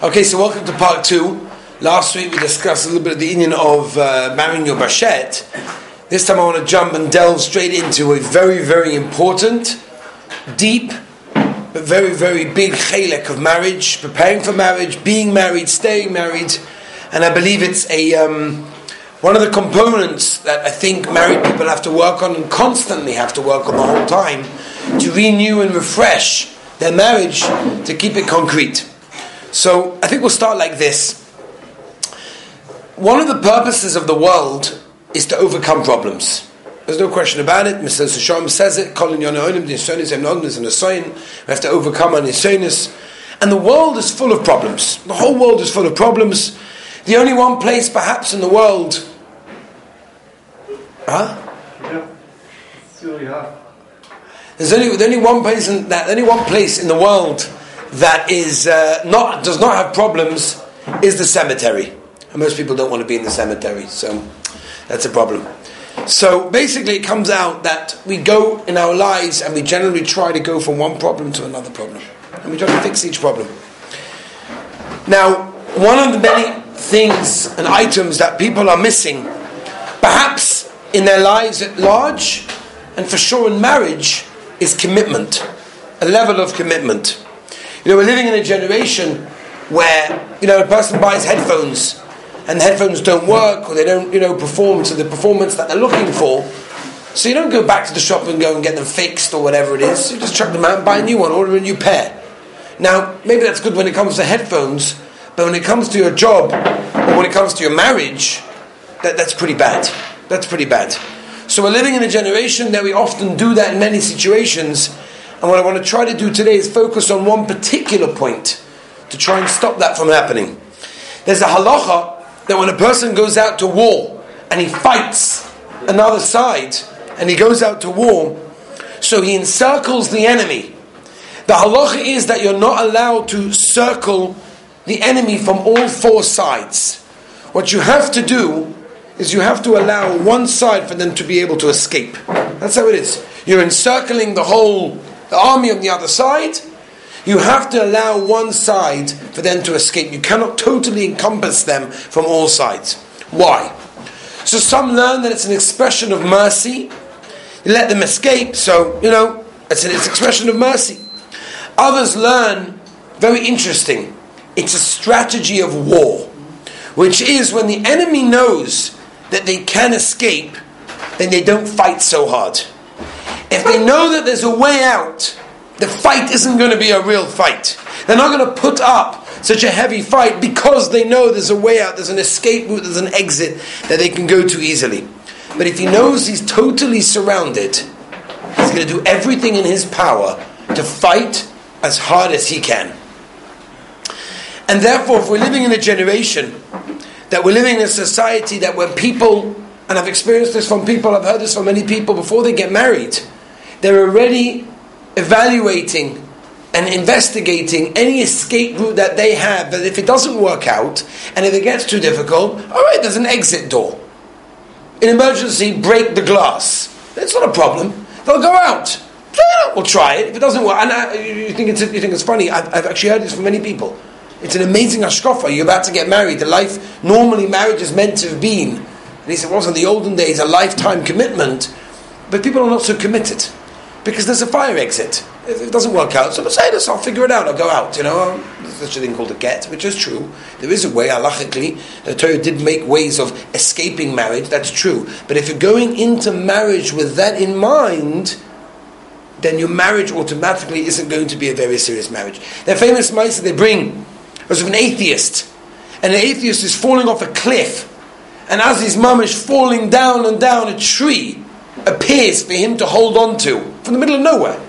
Okay, so welcome to part two. Last week we discussed a little bit of the union of uh, marrying your bashet. This time I want to jump and delve straight into a very, very important, deep, but very, very big chelek of marriage, preparing for marriage, being married, staying married, and I believe it's a um, one of the components that I think married people have to work on and constantly have to work on the whole time to renew and refresh their marriage to keep it concrete. So I think we'll start like this. One of the purposes of the world is to overcome problems. There's no question about it. Mr. Sasham says it. Colin Yonaonim, the Nisonis, and Nisonis. We have to overcome our Nisonis. And the world is full of problems. The whole world is full of problems. The only one place, perhaps, in the world. Huh? Yeah. Syria. There's only, there's only one place in that only one place in the world that is uh, not does not have problems is the cemetery. And most people don't want to be in the cemetery, so that's a problem. So basically, it comes out that we go in our lives and we generally try to go from one problem to another problem, and we try to fix each problem. Now, one of the many things and items that people are missing, perhaps in their lives at large, and for sure in marriage, is commitment, a level of commitment. You know, we're living in a generation where, you know, a person buys headphones and the headphones don't work or they don't, you know, perform to the performance that they're looking for. So you don't go back to the shop and go and get them fixed or whatever it is. You just chuck them out and buy a new one, order a new pair. Now, maybe that's good when it comes to headphones, but when it comes to your job or when it comes to your marriage, that, that's pretty bad. That's pretty bad. So we're living in a generation that we often do that in many situations. And what I want to try to do today is focus on one particular point to try and stop that from happening. There's a halacha that when a person goes out to war and he fights another side and he goes out to war, so he encircles the enemy. The halacha is that you're not allowed to circle the enemy from all four sides. What you have to do is you have to allow one side for them to be able to escape. That's how it is. You're encircling the whole the army on the other side. You have to allow one side for them to escape. You cannot totally encompass them from all sides. Why? So some learn that it's an expression of mercy. You let them escape, so you know it's an expression of mercy. Others learn very interesting. It's a strategy of war, which is when the enemy knows that they can escape, then they don't fight so hard. If they know that there's a way out, the fight isn't going to be a real fight. They're not going to put up such a heavy fight because they know there's a way out, there's an escape route, there's an exit that they can go to easily. But if he knows he's totally surrounded, he's going to do everything in his power to fight as hard as he can. And therefore, if we're living in a generation that we're living in a society that when people, and I've experienced this from people, I've heard this from many people before they get married, they're already evaluating and investigating any escape route that they have. That if it doesn't work out and if it gets too difficult, all right, there's an exit door. In emergency, break the glass. It's not a problem. They'll go out. We'll try it. If it doesn't work, and I, you think it's you think it's funny. I've, I've actually heard this from many people. It's an amazing ashkofa. You're about to get married. The life normally marriage is meant to have been. He said, it was in the olden days a lifetime commitment, but people are not so committed because there's a fire exit. If it doesn't work out, so this, I'll figure it out. I'll go out. You know, there's such a thing called a get, which is true. There is a way, halachically. The Torah did make ways of escaping marriage. That's true. But if you're going into marriage with that in mind, then your marriage automatically isn't going to be a very serious marriage. Their famous mice they bring was of an atheist, and an atheist is falling off a cliff, and as his mum is falling down and down, a tree appears for him to hold on to from the middle of nowhere.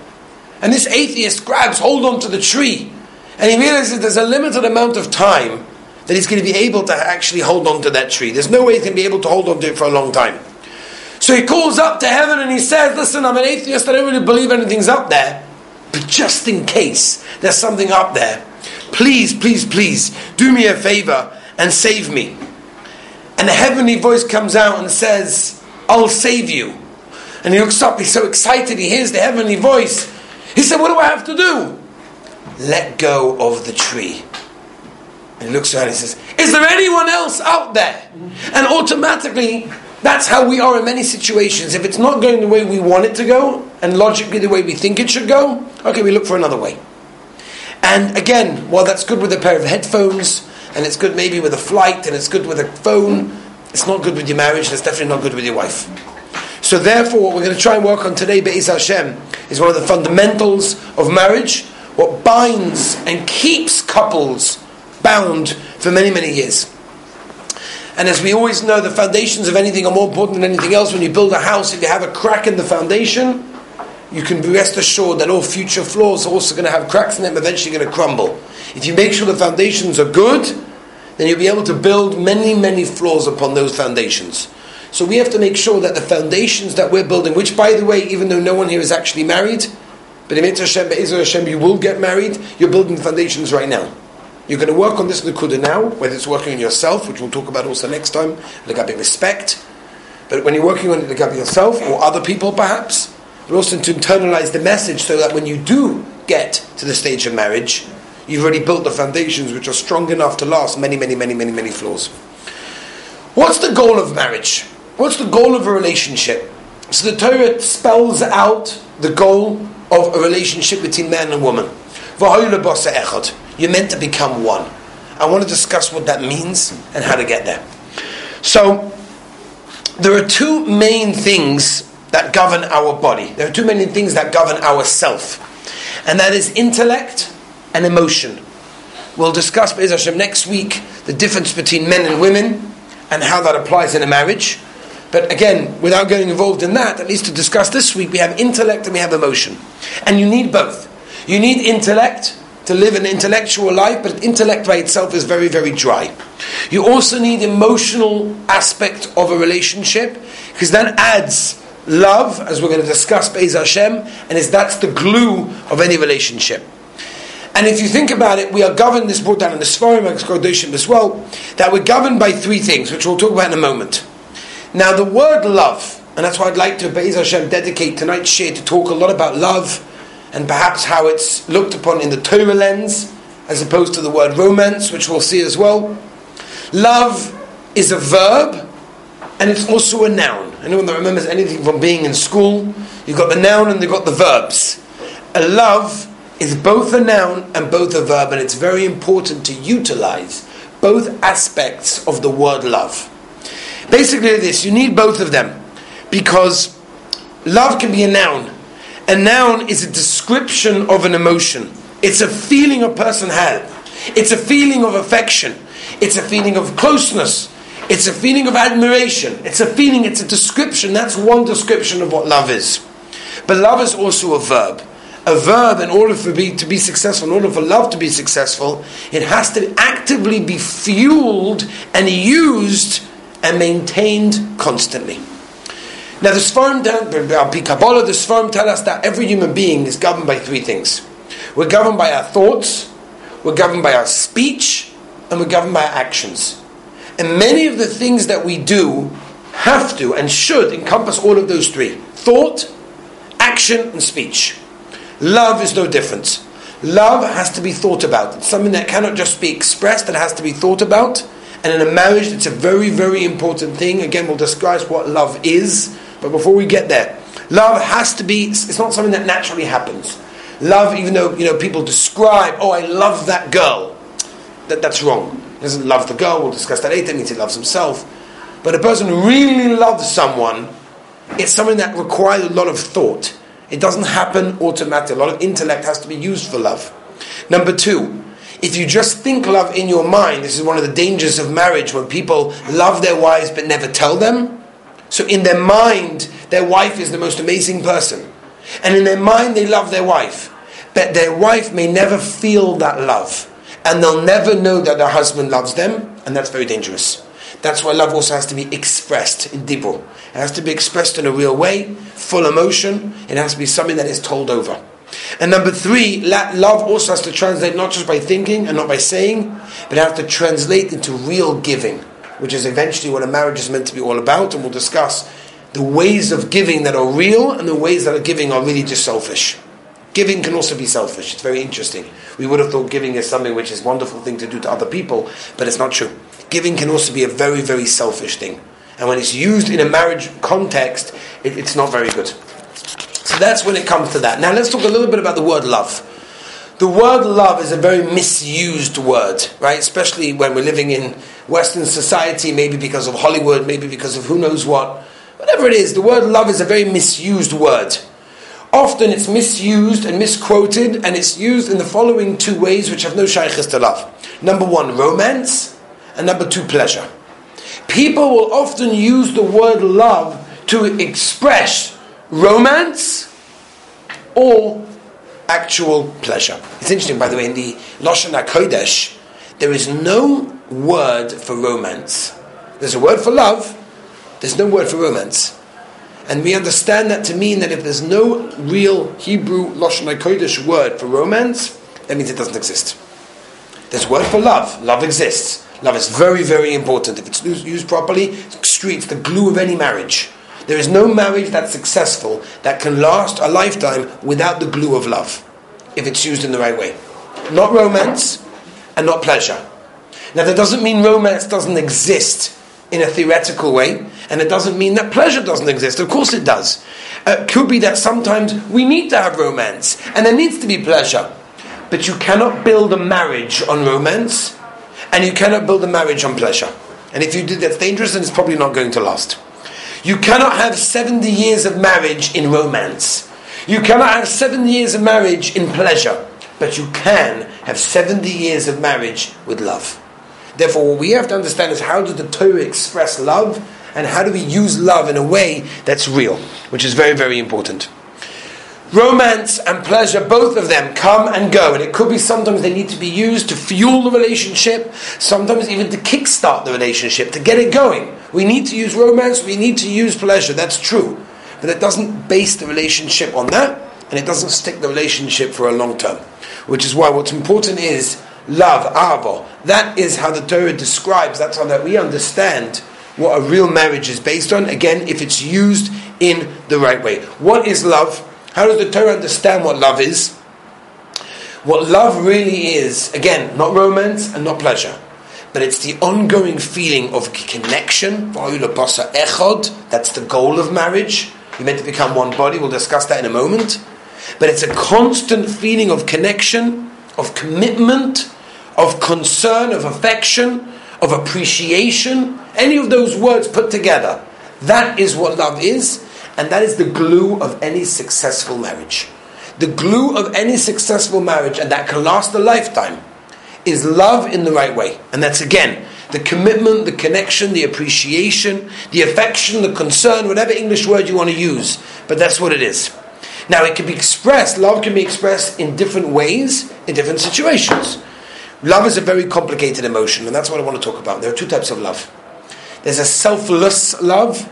And this atheist grabs hold on to the tree, and he realizes there's a limited amount of time that he's going to be able to actually hold on to that tree. There's no way he's going to be able to hold on to it for a long time. So he calls up to heaven and he says, Listen, I'm an atheist, I don't really believe anything's up there. But just in case there's something up there, please, please, please, do me a favor and save me. And a heavenly voice comes out and says, I'll save you. And he looks up, he's so excited, he hears the heavenly voice. He said, What do I have to do? Let go of the tree. And he looks around and he says, Is there anyone else out there? And automatically, that's how we are in many situations. If it's not going the way we want it to go, and logically the way we think it should go, okay, we look for another way. And again, while that's good with a pair of headphones, and it's good maybe with a flight, and it's good with a phone, it's not good with your marriage, and it's definitely not good with your wife. So therefore, what we're going to try and work on today, Be'ez Hashem, is one of the fundamentals of marriage, what binds and keeps couples bound for many, many years. And as we always know, the foundations of anything are more important than anything else. When you build a house, if you have a crack in the foundation, you can rest assured that all future floors are also going to have cracks in them, eventually going to crumble. If you make sure the foundations are good, then you'll be able to build many, many floors upon those foundations. So we have to make sure that the foundations that we're building, which by the way, even though no one here is actually married, but in Hashem, Hashem, you will get married, you're building foundations right now. You're going to work on this Nakuda now, whether it's working on yourself, which we'll talk about also next time, Lagabi respect. But when you're working on it Lagabi yourself, or other people perhaps, but also to internalize the message so that when you do get to the stage of marriage, you've already built the foundations which are strong enough to last many, many, many, many, many floors. What's the goal of marriage? What's the goal of a relationship? So the Torah spells out the goal of a relationship between man and woman. You're meant to become one. I want to discuss what that means and how to get there. So, there are two main things that govern our body. There are two main things that govern our self. And that is intellect and emotion. We'll discuss, next week the difference between men and women and how that applies in a marriage. But again, without getting involved in that, at least to discuss this week, we have intellect and we have emotion. And you need both. You need intellect to live an intellectual life, but intellect by itself is very, very dry. You also need emotional aspect of a relationship, because that adds love, as we're going to discuss Be'ez Hashem, and is that's the glue of any relationship. And if you think about it, we are governed, this brought down in the Sfarim, as well, that we're governed by three things, which we'll talk about in a moment. Now, the word love, and that's why I'd like to, Be'ez Hashem, dedicate tonight's share to talk a lot about love, and perhaps how it's looked upon in the Torah lens, as opposed to the word romance, which we'll see as well. Love is a verb, and it's also a noun. Anyone that remembers anything from being in school, you've got the noun and you've got the verbs. A love is both a noun and both a verb, and it's very important to utilize both aspects of the word love. Basically, this you need both of them because love can be a noun a noun is a description of an emotion. It's a feeling a person had. It's a feeling of affection. It's a feeling of closeness. It's a feeling of admiration. It's a feeling, it's a description. That's one description of what love is. But love is also a verb. A verb, in order for be, to be successful, in order for love to be successful, it has to actively be fueled and used and maintained constantly. Now, the Sfarim, Kabbalah, the Sfarim tell us that every human being is governed by three things. We're governed by our thoughts, we're governed by our speech, and we're governed by our actions. And many of the things that we do have to and should encompass all of those three thought, action, and speech. Love is no different. Love has to be thought about. It's something that cannot just be expressed, it has to be thought about. And in a marriage, it's a very, very important thing. Again, we'll describe what love is but before we get there, love has to be, it's not something that naturally happens. Love, even though, you know, people describe, oh, I love that girl. That, that's wrong. He doesn't love the girl, we'll discuss that later, means he loves himself. But a person really loves someone, it's something that requires a lot of thought. It doesn't happen automatically. A lot of intellect has to be used for love. Number two, if you just think love in your mind, this is one of the dangers of marriage when people love their wives but never tell them. So in their mind, their wife is the most amazing person. And in their mind, they love their wife. But their wife may never feel that love. And they'll never know that their husband loves them. And that's very dangerous. That's why love also has to be expressed in dibur. It has to be expressed in a real way, full emotion. It has to be something that is told over. And number three, love also has to translate not just by thinking and not by saying, but it has to translate into real giving which is eventually what a marriage is meant to be all about, and we'll discuss the ways of giving that are real and the ways that are giving are really just selfish. Giving can also be selfish. It's very interesting. We would have thought giving is something which is a wonderful thing to do to other people, but it's not true. Giving can also be a very, very selfish thing. And when it's used in a marriage context, it, it's not very good. That's when it comes to that. Now let's talk a little bit about the word love. The word love is a very misused word, right? Especially when we're living in Western society, maybe because of Hollywood, maybe because of who knows what. Whatever it is, the word love is a very misused word. Often it's misused and misquoted, and it's used in the following two ways which have no shaykhs to love. Number one, romance, and number two, pleasure. People will often use the word love to express romance or actual pleasure. It's interesting, by the way, in the Lashon HaKodesh, there is no word for romance. There's a word for love, there's no word for romance. And we understand that to mean that if there's no real Hebrew Lashon HaKodesh word for romance, that means it doesn't exist. There's word for love. Love exists. Love is very, very important. If it's used properly, it's the glue of any marriage. There is no marriage that's successful that can last a lifetime without the glue of love, if it's used in the right way. Not romance and not pleasure. Now, that doesn't mean romance doesn't exist in a theoretical way, and it doesn't mean that pleasure doesn't exist. Of course, it does. It could be that sometimes we need to have romance, and there needs to be pleasure. But you cannot build a marriage on romance and you cannot build a marriage on pleasure. And if you do, that's dangerous and it's probably not going to last. You cannot have 70 years of marriage in romance. You cannot have 70 years of marriage in pleasure. But you can have 70 years of marriage with love. Therefore, what we have to understand is how does the Torah express love and how do we use love in a way that's real, which is very, very important romance and pleasure, both of them come and go. And it could be sometimes they need to be used to fuel the relationship, sometimes even to kickstart the relationship, to get it going. We need to use romance, we need to use pleasure, that's true. But it doesn't base the relationship on that, and it doesn't stick the relationship for a long term. Which is why what's important is love, avo. That is how the Torah describes, that's how that we understand what a real marriage is based on. Again, if it's used in the right way. What is love? How does the Torah understand what love is? What love really is, again, not romance and not pleasure, but it's the ongoing feeling of connection. That's the goal of marriage. You're meant to become one body. We'll discuss that in a moment. But it's a constant feeling of connection, of commitment, of concern, of affection, of appreciation. Any of those words put together. That is what love is. And that is the glue of any successful marriage. The glue of any successful marriage, and that can last a lifetime, is love in the right way. And that's again the commitment, the connection, the appreciation, the affection, the concern, whatever English word you want to use. But that's what it is. Now, it can be expressed, love can be expressed in different ways, in different situations. Love is a very complicated emotion, and that's what I want to talk about. There are two types of love there's a selfless love,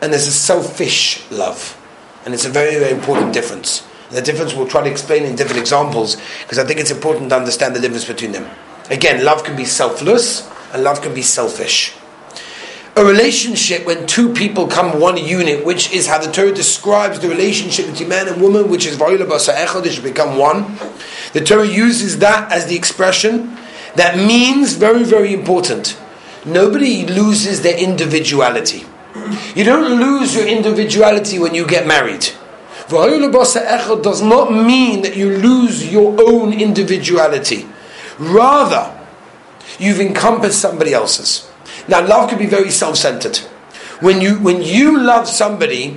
and there's a selfish love. And it's a very, very important difference. The difference we'll try to explain in different examples because I think it's important to understand the difference between them. Again, love can be selfless and love can be selfish. A relationship when two people come one unit, which is how the Torah describes the relationship between man and woman, which is they should become one. The Torah uses that as the expression that means very, very important. Nobody loses their individuality. You don't lose your individuality when you get married. Echad does not mean that you lose your own individuality. Rather, you've encompassed somebody else's. Now, love can be very self-centered. When you when you love somebody,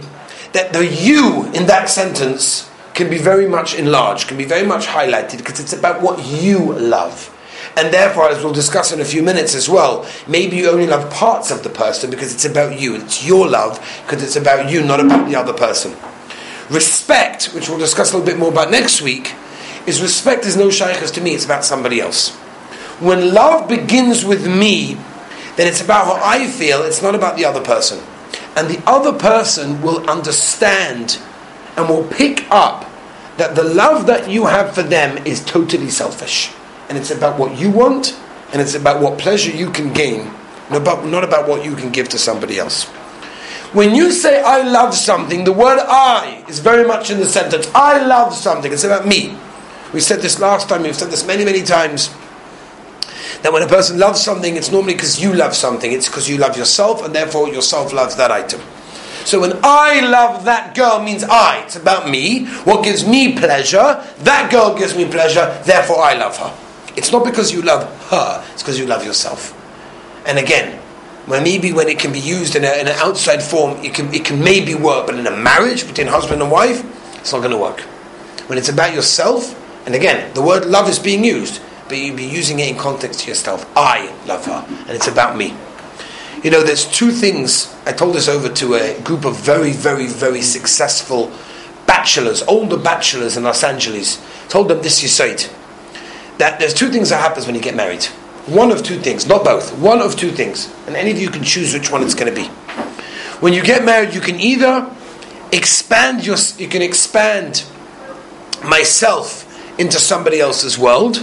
that the you in that sentence can be very much enlarged, can be very much highlighted because it's about what you love. And therefore, as we'll discuss in a few minutes as well, maybe you only love parts of the person because it's about you. It's your love because it's about you, not about the other person. Respect, which we'll discuss a little bit more about next week, is respect is no shaykhs to me, it's about somebody else. When love begins with me, then it's about how I feel, it's not about the other person. And the other person will understand and will pick up that the love that you have for them is totally selfish and it's about what you want, and it's about what pleasure you can gain, not about, not about what you can give to somebody else. When you say I love something, the word I is very much in the sentence. I love something. It's about me. We said this last time, we've said this many, many times. That when a person loves something, it's normally because you love something. It's because you love yourself, and therefore yourself loves that item. So when I love that girl means I. It's about me. What gives me pleasure, that girl gives me pleasure, therefore I love her. It's not because you love her, it's because you love yourself. And again, when maybe when it can be used in, a, in an outside form, it can, it can maybe work, but in a marriage between husband and wife, it's not going to work. When it's about yourself, and again, the word love is being used, but you be using it in context to yourself. I love her, and it's about me. You know, there's two things. I told this over to a group of very, very, very successful bachelors, older bachelors in Los Angeles. Told them this, you say it. That there's two things that happens when you get married. One of two things, not both. One of two things. And any of you can choose which one it's going to be. When you get married, you can either expand your, you can expand myself into somebody else's world,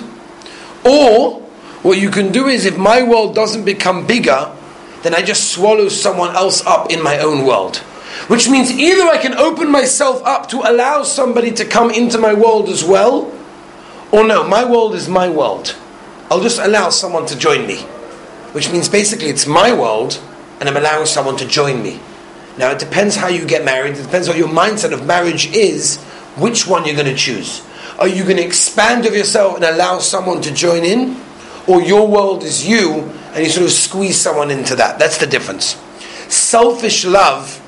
or what you can do is if my world doesn't become bigger, then I just swallow someone else up in my own world. Which means either I can open myself up to allow somebody to come into my world as well, or no, my world is my world. I'll just allow someone to join me. Which means basically it's my world, and I'm allowing someone to join me. Now it depends how you get married, it depends what your mindset of marriage is, which one you're going to choose. Are you going to expand of yourself and allow someone to join in? Or your world is you and you sort of squeeze someone into that? That's the difference. Selfish love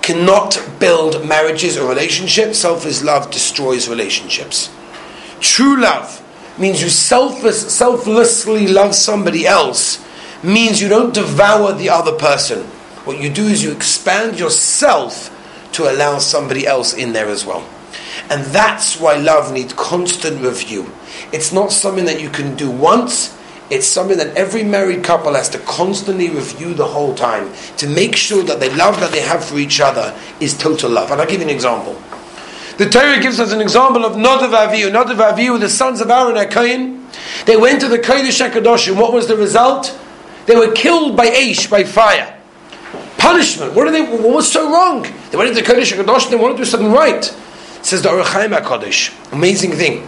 cannot build marriages or relationships. Selfish love destroys relationships. True love means you selfless, selflessly love somebody else, means you don't devour the other person. What you do is you expand yourself to allow somebody else in there as well. And that's why love needs constant review. It's not something that you can do once, it's something that every married couple has to constantly review the whole time to make sure that the love that they have for each other is total love. And I'll give you an example. The Torah gives us an example of Nadav Avihu. Nadav Avihu, the sons of Aaron HaKohen, they went to the Kodesh HaKadoshim. What was the result? They were killed by Aish, by fire. Punishment. What, are they, what was so wrong? They went into the Kodesh HaKadoshim, they wanted to do something right says the Ohr HaChaim HaKadosh. Amazing thing.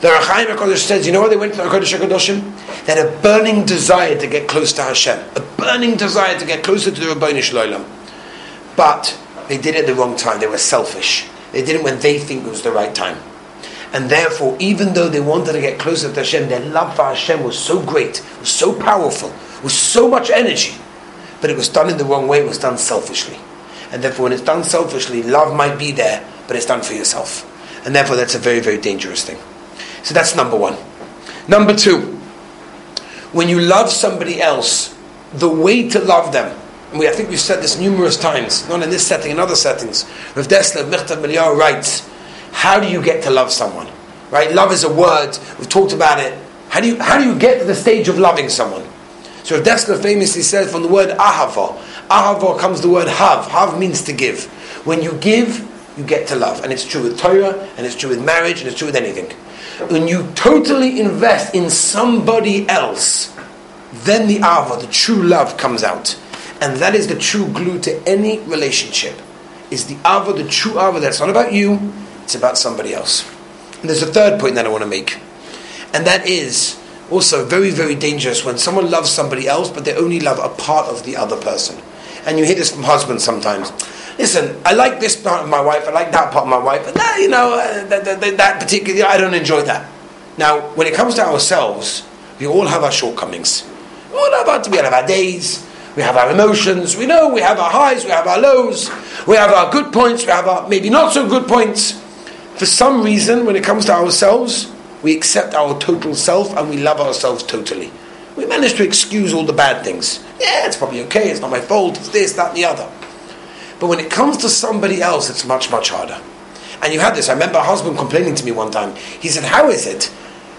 The Ohr HaChaim HaKadosh says, you know why they went to the Kodesh HaKadoshim? They had a burning desire to get close to Hashem. A burning desire to get closer to the Ribono Shel Olam. But they did it at the wrong time. They were selfish. They did it when they think it was the right time. And therefore, even though they wanted to get closer to Hashem, their love for Hashem was so great, was so powerful, was so much energy. But it was done in the wrong way, it was done selfishly. And therefore, when it's done selfishly, love might be there, but it's done for yourself. And therefore, that's a very, very dangerous thing. So that's number one. Number two, when you love somebody else, the way to love them, we, I think we've said this numerous times, not in this setting, in other settings. Rav Dessler, Michtav MeEliyahu writes, how do you get to love someone? Right? Love is a word, we've talked about it. How do you, how do you get to the stage of loving someone? So Rav Dessler famously says from the word ahava, ahava comes the word hav. Hav means to give. When you give, you get to love. And it's true with Torah, and it's true with marriage, and it's true with anything. When you totally invest in somebody else, then the ava, the true love, comes out. And that is the true glue to any relationship. Is the ava, the true ava, that's not about you, it's about somebody else. And there's a third point that I want to make. And that is also very, very dangerous when someone loves somebody else, but they only love a part of the other person. And you hear this from husbands sometimes listen, I like this part of my wife, I like that part of my wife, but that, you know, uh, that, that, that particular, I don't enjoy that. Now, when it comes to ourselves, we all have our shortcomings. We all have our, we have our days, we have our emotions, we know we have our highs, we have our lows, we have our good points, we have our maybe not so good points. For some reason, when it comes to ourselves, we accept our total self and we love ourselves totally. We manage to excuse all the bad things. Yeah, it's probably okay, it's not my fault, it's this, that, and the other. But when it comes to somebody else, it's much, much harder. And you had this. I remember a husband complaining to me one time. He said, How is it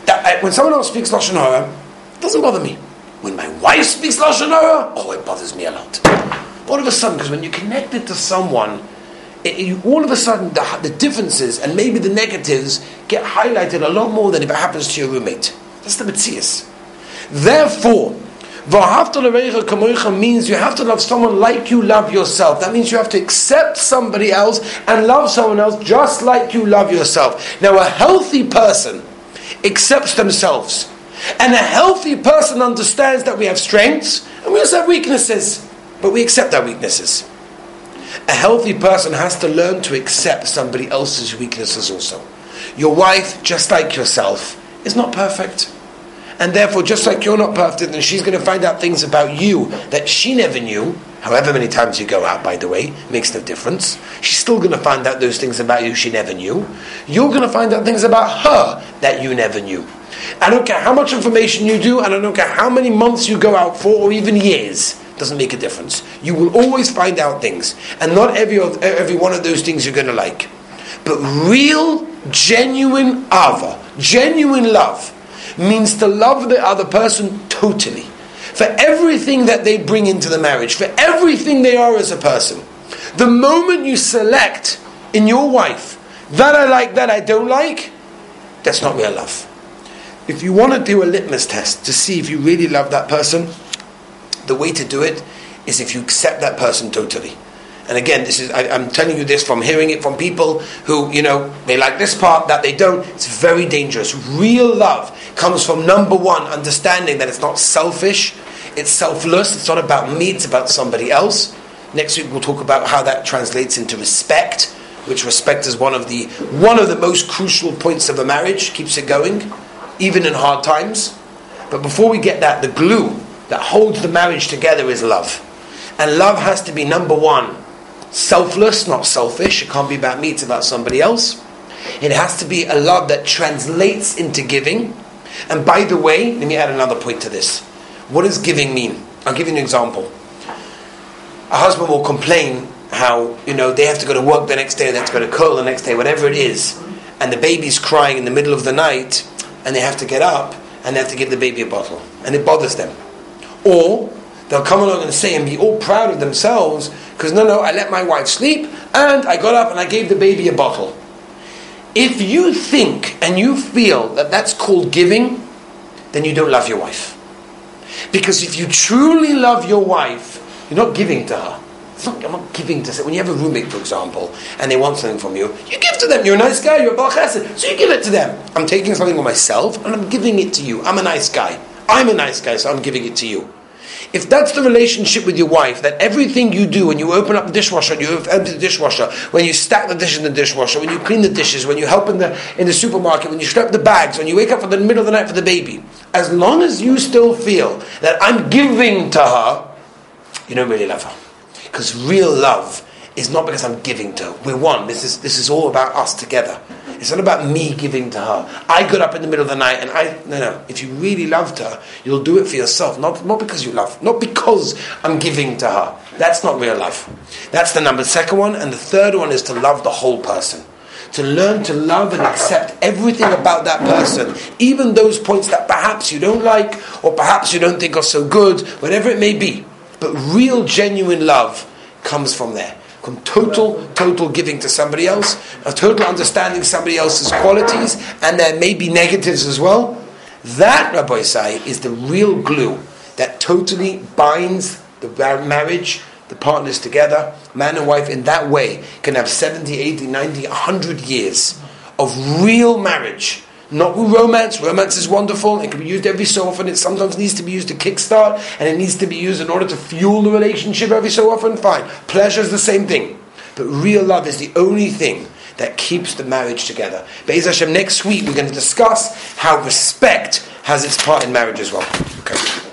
that uh, when someone else speaks Lashon Hara, it doesn't bother me? When my wife speaks Lashon Hara, oh, it bothers me a lot. All of a sudden, because when you're connected to someone, it, it, all of a sudden the, the differences and maybe the negatives get highlighted a lot more than if it happens to your roommate. That's the Matthias. Therefore, means you have to love someone like you love yourself. That means you have to accept somebody else and love someone else just like you love yourself. Now, a healthy person accepts themselves. And a healthy person understands that we have strengths and we also have weaknesses, but we accept our weaknesses. A healthy person has to learn to accept somebody else's weaknesses also. Your wife, just like yourself, is not perfect. And therefore, just like you're not perfect, and she's going to find out things about you that she never knew, however many times you go out, by the way, makes no difference. She's still going to find out those things about you she never knew. You're going to find out things about her that you never knew. I don't care how much information you do, and I don't care how many months you go out for, or even years. Doesn't make a difference. You will always find out things, and not every every one of those things you're going to like. But real, genuine ava, genuine love means to love the other person totally. For everything that they bring into the marriage, for everything they are as a person. The moment you select in your wife that I like, that I don't like, that's not real love. If you want to do a litmus test to see if you really love that person, the way to do it is if you accept that person totally. And again, this is I, am telling you this from hearing it from people who, you know, they like this part, that they don't. It's very dangerous. Real love comes from number one, understanding that it's not selfish, it's selfless, it's not about me, it's about somebody else. Next week we'll talk about how that translates into respect, which respect is one of the one of the most crucial points of a marriage, keeps it going, even in hard times. But before we get that, the glue that holds the marriage together is love. And love has to be number one, selfless, not selfish. It can't be about me, it's about somebody else. It has to be a love that translates into giving. And by the way, let me add another point to this. What does giving mean? I'll give you an example. A husband will complain how, you know, they have to go to work the next day, they have to go to Kollel the next day, whatever it is, and the baby's crying in the middle of the night, and they have to get up and they have to give the baby a bottle. And it bothers them. Or they'll come along and say and be all proud of themselves because no, no, I let my wife sleep and I got up and I gave the baby a bottle. If you think and you feel that that's called giving, then you don't love your wife. Because if you truly love your wife, you're not giving to her. Not, I'm not giving to say when you have a roommate, for example, and they want something from you, you give to them. You're a nice guy. You're a Baal Chesed, so you give it to them. I'm taking something for myself and I'm giving it to you. I'm a nice guy. I'm a nice guy, so I'm giving it to you. If that's the relationship with your wife, that everything you do when you open up the dishwasher, you empty the dishwasher, when you stack the dishes in the dishwasher, when you clean the dishes, when you help in the in the supermarket, when you strap the bags, when you wake up in the middle of the night for the baby, as long as you still feel that I'm giving to her, you don't really love her. Because real love is not because I'm giving to her. We're one. This is this is all about us together. It's not about me giving to her. I got up in the middle of the night and I, no, no. If you really loved her, you'll do it for yourself. Not, not because you love, not because I'm giving to her. That's not real love. That's the number second one. And the third one is to love the whole person. To learn to love and accept everything about that person, even those points that perhaps you don't like or perhaps you don't think are so good, whatever it may be. But real, genuine love comes from there from total, total giving to somebody else, a total understanding somebody else's qualities, and there may be negatives as well. That, Rabbosai, is the real glue that totally binds the marriage, the partners together, man and wife, in that way can have 70, 80, 90, 100 years of real marriage not with romance. Romance is wonderful. It can be used every so often. It sometimes needs to be used to kickstart, and it needs to be used in order to fuel the relationship every so often. Fine. Pleasure is the same thing. But real love is the only thing that keeps the marriage together. Be'ez Hashem, next week we're going to discuss how respect has its part in marriage as well. Okay.